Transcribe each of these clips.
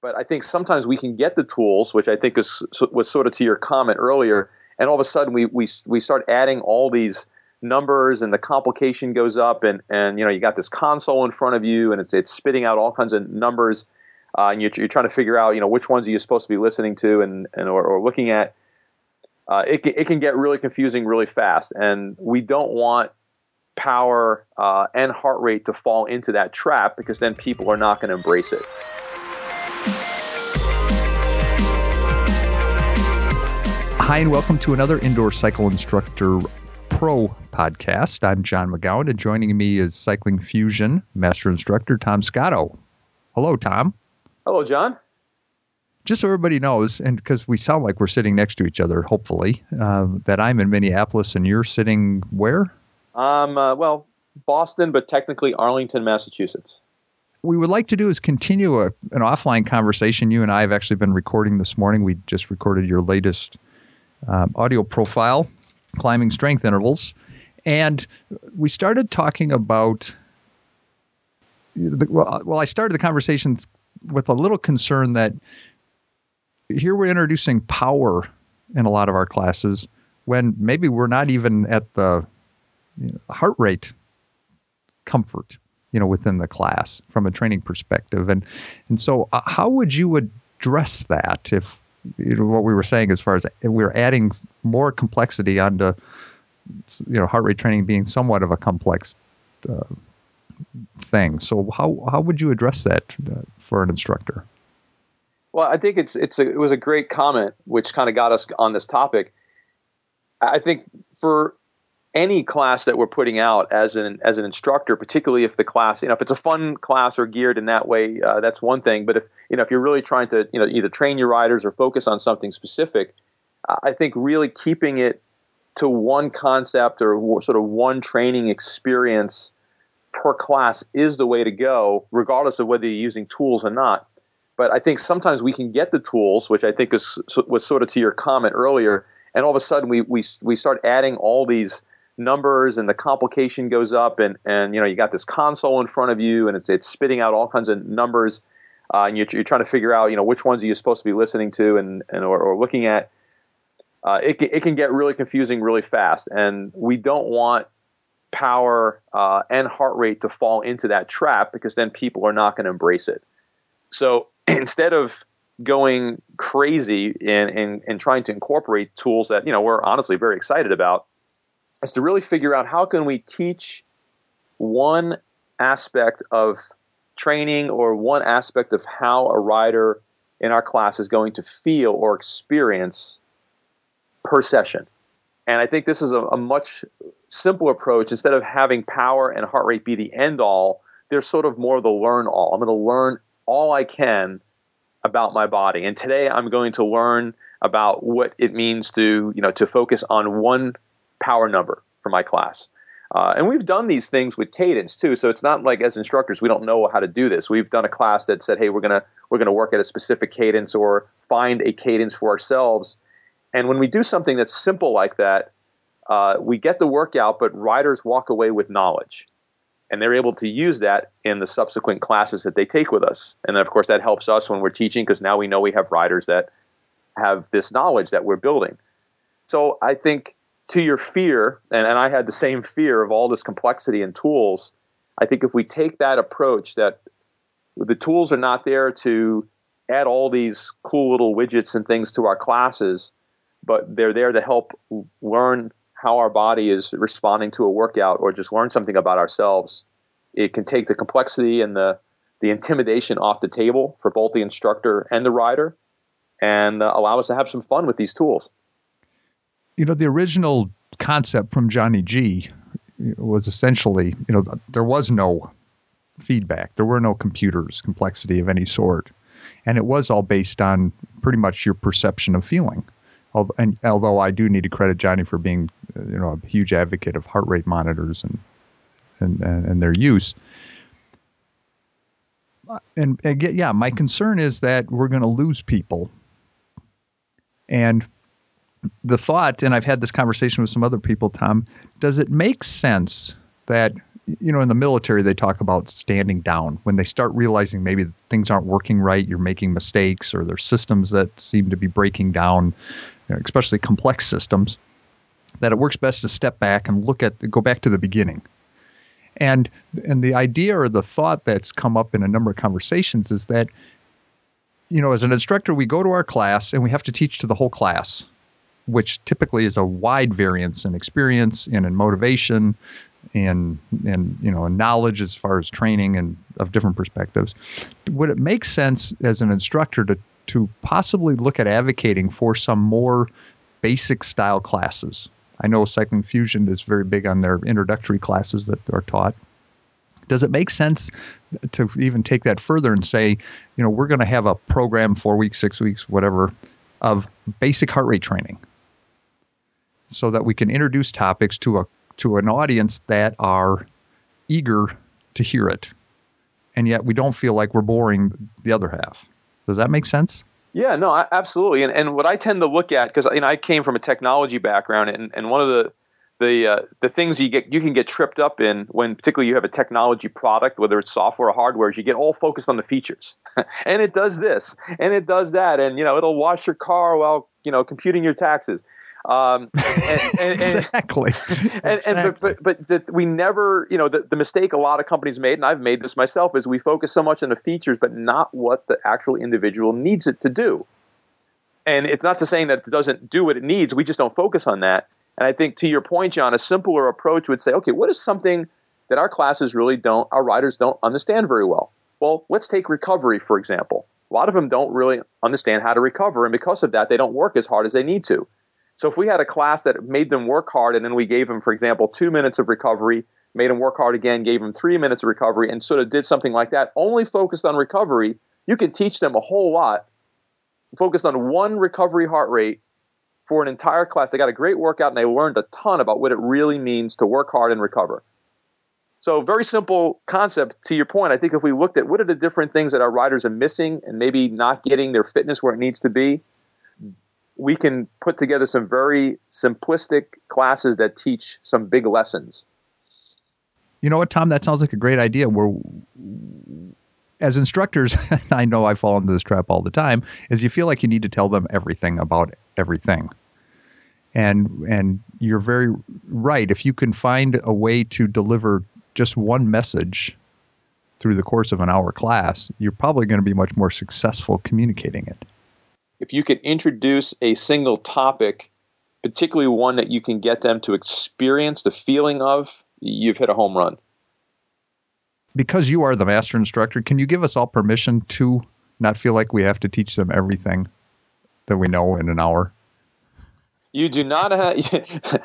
But I think sometimes we can get the tools, which I think is, was sort of to your comment earlier, and all of a sudden we, we, we start adding all these numbers and the complication goes up and, and you know you got this console in front of you and it's, it's spitting out all kinds of numbers uh, and you're, you're trying to figure out you know which ones are you supposed to be listening to and, and or, or looking at. Uh, it, it can get really confusing really fast and we don't want power uh, and heart rate to fall into that trap because then people are not going to embrace it Hi, and welcome to another Indoor Cycle Instructor Pro podcast. I'm John McGowan, and joining me is Cycling Fusion Master Instructor Tom Scotto. Hello, Tom. Hello, John. Just so everybody knows, and because we sound like we're sitting next to each other, hopefully, uh, that I'm in Minneapolis and you're sitting where? Um, uh, well, Boston, but technically Arlington, Massachusetts we would like to do is continue a, an offline conversation. You and I have actually been recording this morning. We just recorded your latest um, audio profile, climbing strength intervals. And we started talking about, the, well, well, I started the conversation with a little concern that here we're introducing power in a lot of our classes when maybe we're not even at the you know, heart rate comfort you know within the class from a training perspective and and so uh, how would you address that if you know, what we were saying as far as we're adding more complexity onto you know heart rate training being somewhat of a complex uh, thing. So how how would you address that uh, for an instructor? Well, I think it's it's a, it was a great comment which kind of got us on this topic. I think for any class that we're putting out as an as an instructor, particularly if the class, you know, if it's a fun class or geared in that way, uh, that's one thing. But if you know, if you're really trying to, you know, either train your riders or focus on something specific, I think really keeping it to one concept or sort of one training experience per class is the way to go, regardless of whether you're using tools or not. But I think sometimes we can get the tools, which I think is, was sort of to your comment earlier, and all of a sudden we we we start adding all these numbers and the complication goes up and, and you know you got this console in front of you and it's, it's spitting out all kinds of numbers uh, and you're, you're trying to figure out you know which ones are you supposed to be listening to and, and or, or looking at uh, it, it can get really confusing really fast. And we don't want power uh, and heart rate to fall into that trap because then people are not going to embrace it. So instead of going crazy and, and, and trying to incorporate tools that you know we're honestly very excited about is to really figure out how can we teach one aspect of training or one aspect of how a rider in our class is going to feel or experience per session. And I think this is a, a, much simpler approach. Instead of having power and heart rate be the end all, there's sort of more the learn all. I'm going to learn all I can about my body. And today I'm going to learn about what it means to, you know, to focus on one power number for my class. Uh, and we've done these things with cadence too. So it's not like as instructors we don't know how to do this. We've done a class that said, "Hey, we're gonna we're gonna work at a specific cadence or find a cadence for ourselves." And when we do something that's simple like that, uh, we get the workout, but riders walk away with knowledge, and they're able to use that in the subsequent classes that they take with us. And then, of course, that helps us when we're teaching because now we know we have riders that have this knowledge that we're building. So I think to your fear, and, and I had the same fear of all this complexity and tools, I think if we take that approach that the tools are not there to add all these cool little widgets and things to our classes, but they're there to help learn how our body is responding to a workout or just learn something about ourselves. It can take the complexity and the, the intimidation off the table for both the instructor and the rider and uh, allow us to have some fun with these tools you know, the original concept from Johnny G was essentially, you know, there was no feedback. There were no computers, complexity of any sort. And it was all based on pretty much your perception of feeling. And although I do need to credit Johnny for being, uh, you know, a huge advocate of heart rate monitors and and, and, their use. Uh, and again, yeah, my concern is that we're going to lose people. And the thought, and I've had this conversation with some other people, Tom, does it make sense that you know, in the military, they talk about standing down when they start realizing maybe things aren't working right, you're making mistakes, or there's systems that seem to be breaking down, you know, especially complex systems. That it works best to step back and look at, go back to the beginning. And and the idea or the thought that's come up in a number of conversations is that, you know, as an instructor, we go to our class and we have to teach to the whole class, which typically is a wide variance in experience and in motivation and and you know knowledge as far as training and of different perspectives. Would it make sense as an instructor to to possibly look at advocating for some more basic style classes? I know cycling fusion is very big on their introductory classes that are taught. Does it make sense to even take that further and say you know we're going to have a program 4 weeks 6 weeks whatever of basic heart rate training so that we can introduce topics to a to an audience that are eager to hear it. And yet we don't feel like we're boring the other half. Does that make sense? Yeah, no, absolutely. And, and what I tend to look at, because you know, I came from a technology background, and, and one of the the uh, the things you get you can get tripped up in when particularly you have a technology product, whether it's software or hardware, is you get all focused on the features, and it does this and it does that, and you know it'll wash your car while you know computing your taxes. Um, and, and, exactly. And, exactly. and, but but but we never, you know, the, the mistake a lot of companies made, and I've made this myself, is we focus so much on the features, but not what the actual individual needs it to do. And it's not to saying that it doesn't do what it needs. We just don't focus on that. And I think to your point, John, a simpler approach would say, okay, what is something that our classes really don't, our riders don't understand very well? Well, let's take recovery, for example. A lot of them don't really understand how to recover, and because of that, they don't work as hard as they need to. So if we had a class that made them work hard and then we gave them, for example, two minutes of recovery, made them work hard again, gave them three minutes of recovery, and sort of did something like that, only focused on recovery, you can teach them a whole lot. Focused on one recovery heart rate for an entire class. They got a great workout and they learned a ton about what it really means to work hard and recover. So, very simple concept to your point. I think if we looked at what are the different things that our riders are missing and maybe not getting their fitness where it needs to be, we can put together some very simplistic classes that teach some big lessons. You know what, Tom? That sounds like a great idea. Where, as instructors, I know I fall into this trap all the time. Is you feel like you need to tell them everything about everything, and and you're very right. If you can find a way to deliver just one message through the course of an hour class, you're probably going to be much more successful communicating it if you can introduce a single topic, particularly one that you can get them to experience the feeling of, you've hit a home run. Because you are the master instructor, can you give us all permission to not feel like we have to teach them everything that we know in an hour? You do not have,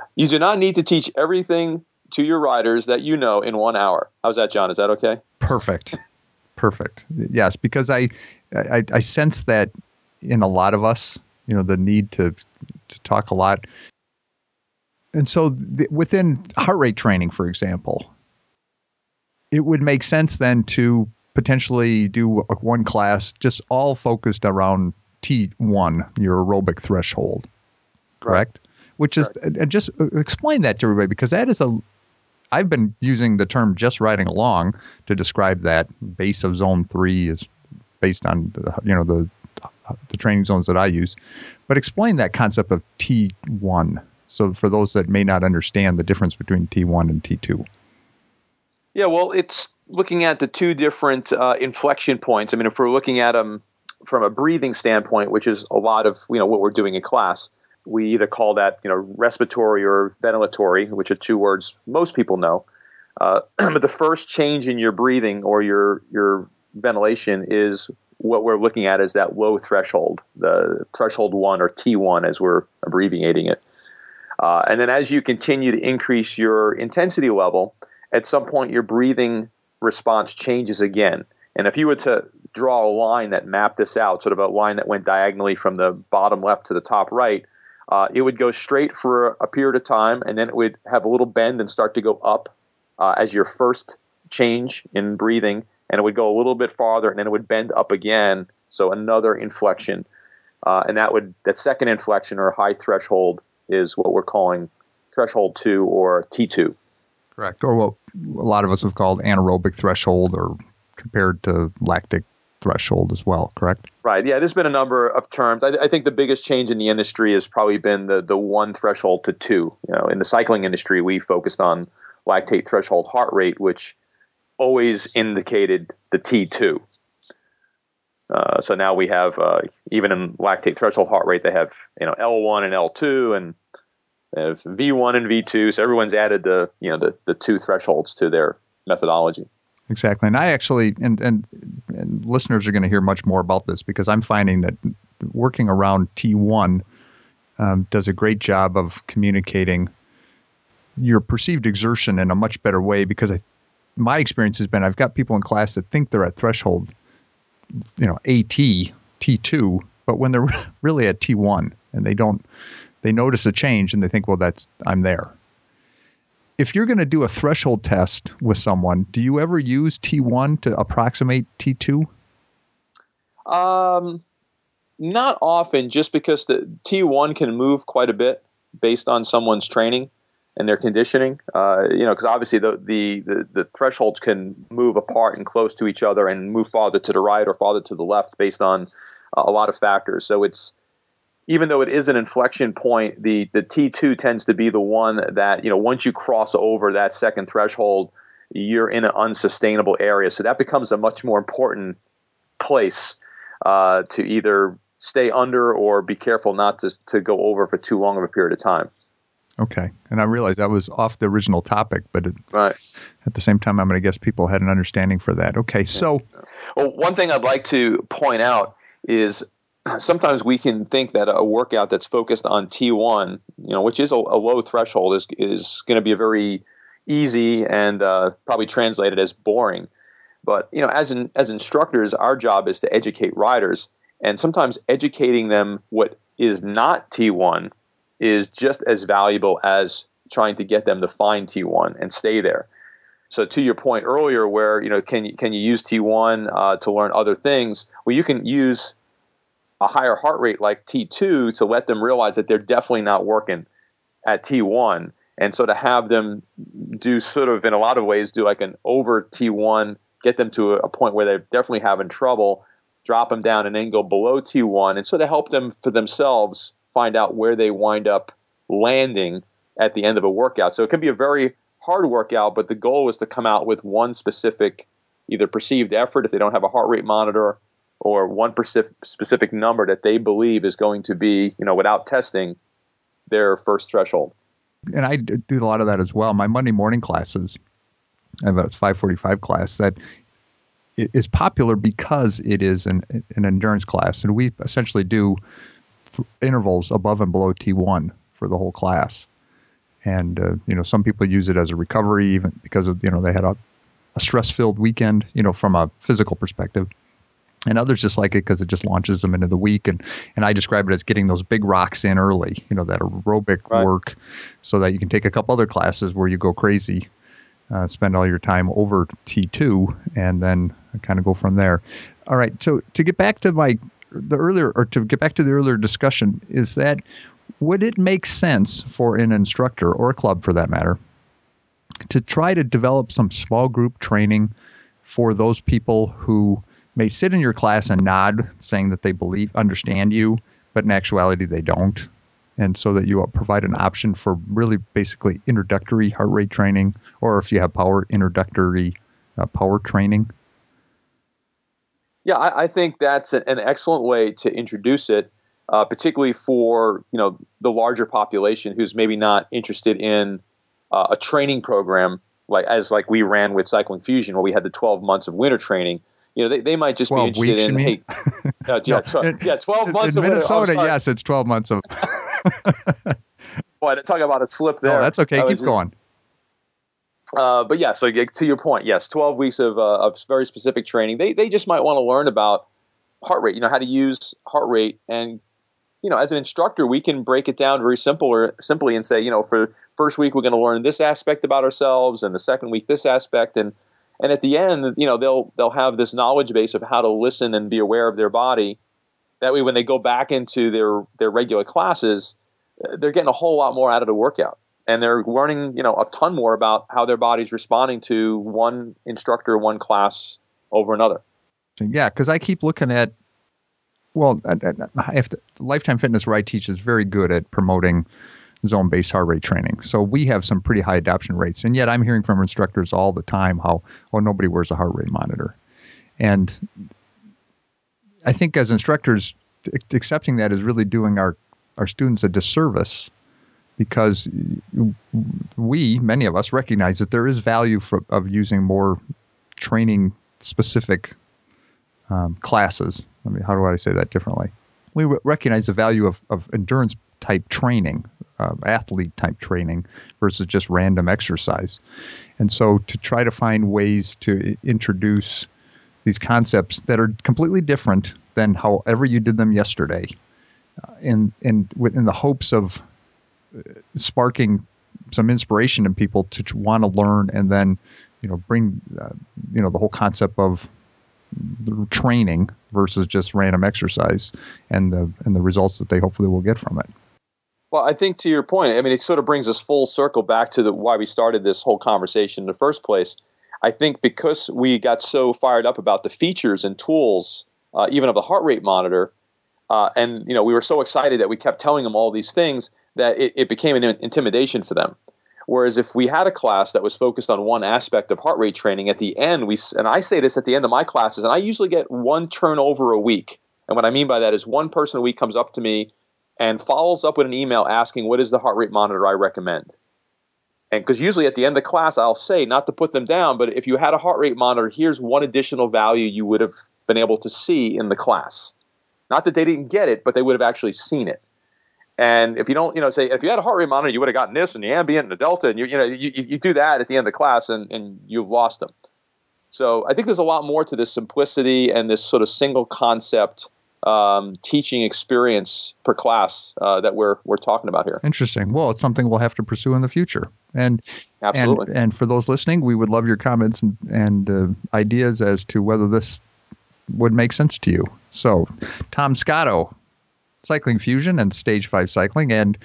you do not need to teach everything to your riders that you know in one hour. How's that, John? Is that okay? Perfect. Perfect. Yes, because I, I, I sense that in a lot of us, you know, the need to to talk a lot. And so the, within heart rate training, for example, it would make sense then to potentially do a, one class just all focused around T1, your aerobic threshold, correct? Right. Which is, right. and just uh, explain that to everybody because that is a, I've been using the term just riding along to describe that base of zone three is based on the, you know, the the training zones that I use. But explain that concept of T1. So for those that may not understand the difference between T1 and T2. Yeah, well, it's looking at the two different uh, inflection points. I mean, if we're looking at them from a breathing standpoint, which is a lot of you know what we're doing in class, we either call that you know respiratory or ventilatory, which are two words most people know. Uh, but the first change in your breathing or your your ventilation is what we're looking at is that low threshold, the threshold one or T1 as we're abbreviating it. Uh, and then as you continue to increase your intensity level, at some point your breathing response changes again. And if you were to draw a line that mapped this out, sort of a line that went diagonally from the bottom left to the top right, uh, it would go straight for a period of time, and then it would have a little bend and start to go up uh, as your first change in breathing and it would go a little bit farther, and then it would bend up again. So another inflection, uh, and that would that second inflection or high threshold is what we're calling threshold two or T two. Correct. Or what a lot of us have called anaerobic threshold or compared to lactic threshold as well, correct? Right. Yeah, there's been a number of terms. I, I, think the biggest change in the industry has probably been the the one threshold to two. You know, in the cycling industry, we focused on lactate threshold heart rate, which always indicated the T2. Uh, so now we have uh, even in lactate threshold heart rate, they have you know L1 and L2, and they have V1 and V2. So everyone's added the you know the, the two thresholds to their methodology. Exactly, and I actually and and, and listeners are going to hear much more about this because I'm finding that working around T1 um, does a great job of communicating your perceived exertion in a much better way because I, my experience has been I've got people in class that think they're at threshold, you know, AT, T2, but when they're really at T1 and they don't, they notice a change and they think, well, that's, I'm there. If you're going to do a threshold test with someone, do you ever use T1 to approximate T2? Um, not often, just because the T1 can move quite a bit based on someone's training and their conditioning. Uh, you know, because obviously the, the, the the thresholds can move apart and close to each other and move farther to the right or farther to the left based on uh, a lot of factors. So it's even though it is an inflection point, the the T two tends to be the one that you know once you cross over that second threshold, you're in an unsustainable area. So that becomes a much more important place uh, to either stay under or be careful not to, to go over for too long of a period of time. Okay. And I realized that was off the original topic, but it, right. at the same time, I'm going to guess people had an understanding for that. Okay. So, well, one thing I'd like to point out is sometimes we can think that a workout that's focused on T1, you know, which is a, a low threshold, is, is going to be a very easy and uh, probably translated as boring. But, you know, as, in, as instructors, our job is to educate riders. And sometimes educating them what is not T1 is just as valuable as trying to get them to find T1 and stay there. So to your point earlier, where you know can you, can you use T1 uh, to learn other things? Well, you can use a higher heart rate like T2 to let them realize that they're definitely not working at T1, and so to have them do sort of in a lot of ways do like an over T1, get them to a point where they're definitely having trouble, drop them down, and then go below T1, and sort of help them for themselves find out where they wind up landing at the end of a workout. So it can be a very hard workout, but the goal is to come out with one specific, either perceived effort if they don't have a heart rate monitor, or one specific number that they believe is going to be, you know, without testing, their first threshold. And I do a lot of that as well. My Monday morning classes, I have a 545 class that is popular because it is an, an endurance class. And we essentially do intervals above and below T1 for the whole class. And, uh, you know, some people use it as a recovery even because of, you know, they had a, a stress filled weekend, you know, from a physical perspective. And others just like it because it just launches them into the week. And, and I describe it as getting those big rocks in early, you know, that aerobic right. work so that you can take a couple other classes where you go crazy, uh, spend all your time over T2, and then kind of go from there. All right. So to get back to my the earlier, or to get back to the earlier discussion, is that would it make sense for an instructor or a club for that matter to try to develop some small group training for those people who may sit in your class and nod, saying that they believe, understand you, but in actuality they don't? And so that you provide an option for really basically introductory heart rate training, or if you have power, introductory uh, power training. Yeah, I, I think that's an excellent way to introduce it, uh, particularly for you know the larger population who's maybe not interested in uh, a training program like as like we ran with Cycling Fusion, where we had the 12 months of winter training. You know, they, they might just be interested weeks, in hey, uh, yeah, no, tw- yeah, 12 months in of Minnesota. Winter, yes, it's 12 months of. Boy, talk about a slip there. No, that's okay. Keep just, going. Uh, but yeah, so to your point, yes, 12 weeks of, uh, of very specific training. They, they just might want to learn about heart rate, you know, how to use heart rate. And, you know, as an instructor, we can break it down very simple or simply and say, you know, for first week, we're going to learn this aspect about ourselves and the second week, this aspect. And, and at the end, you know, they'll, they'll have this knowledge base of how to listen and be aware of their body. That way, when they go back into their, their regular classes, they're getting a whole lot more out of the workout and they're learning you know a ton more about how their body's responding to one instructor, one class over another. Yeah, because I keep looking at well, I have to, Lifetime Fitness, where I teach, is very good at promoting zone based heart rate training. So we have some pretty high adoption rates. And yet I'm hearing from instructors all the time how, oh, nobody wears a heart rate monitor. And I think as instructors, accepting that is really doing our, our students a disservice because we, many of us, recognize that there is value for, of using more training specific um, classes. I mean, how do I say that differently? We recognize the value of, of endurance type training, uh, athlete type training versus just random exercise. And so to try to find ways to introduce these concepts that are completely different than however you did them yesterday, uh, in in in the hopes of sparking some inspiration in people to want to learn and then you know bring uh, you know the whole concept of training versus just random exercise and the and the results that they hopefully will get from it. Well, I think to your point, I mean, it sort of brings us full circle back to the, why we started this whole conversation in the first place. I think because we got so fired up about the features and tools, uh, even of the heart rate monitor, uh, and you know, we were so excited that we kept telling them all these things that it, it became an intimidation for them. Whereas if we had a class that was focused on one aspect of heart rate training, at the end we and I say this at the end of my classes, and I usually get one turnover a week. And what I mean by that is one person a week comes up to me and follows up with an email asking what is the heart rate monitor I recommend. And because usually at the end of the class I'll say not to put them down, but if you had a heart rate monitor, here's one additional value you would have been able to see in the class. Not that they didn't get it, but they would have actually seen it. And if you don't, you know, say if you had a heart rate monitor, you would have gotten this and the ambient and the delta, and you, you know, you, you do that at the end of the class, and, and you've lost them. So I think there's a lot more to this simplicity and this sort of single concept um, teaching experience per class uh, that we're we're talking about here. Interesting. Well, it's something we'll have to pursue in the future. And absolutely. And, and for those listening, we would love your comments and, and uh, ideas as to whether this would make sense to you. So, Tom Scotto, Cycling Fusion and Stage 5 Cycling, and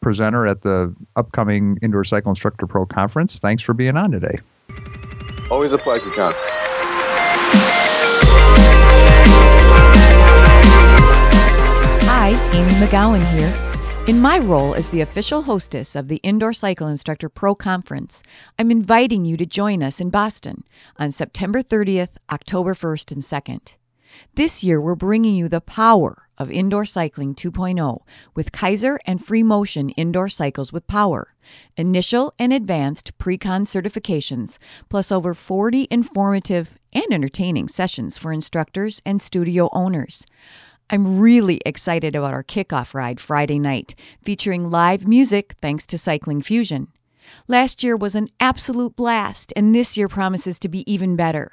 presenter at the upcoming Indoor Cycle Instructor Pro Conference. Thanks for being on today. Always a pleasure, John. Hi, Amy McGowan here. In my role as the official hostess of the Indoor Cycle Instructor Pro Conference, I'm inviting you to join us in Boston on September 30th, October 1st, and 2nd. This year, we're bringing you the power of Indoor Cycling 2.0 with Keiser and Free Motion indoor cycles with power, initial and advanced pre-con certifications, plus over 40 informative and entertaining sessions for instructors and studio owners. I'm really excited about our kickoff ride Friday night, featuring live music thanks to Cycling Fusion. Last year was an absolute blast, and this year promises to be even better.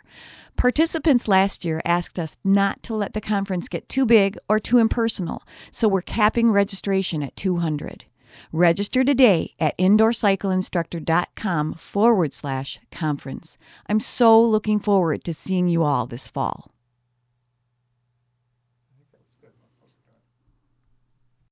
Participants last year asked us not to let the conference get too big or too impersonal, so we're capping registration at 200. Register today at indoorcycleinstructor.com forward slash conference. I'm so looking forward to seeing you all this fall.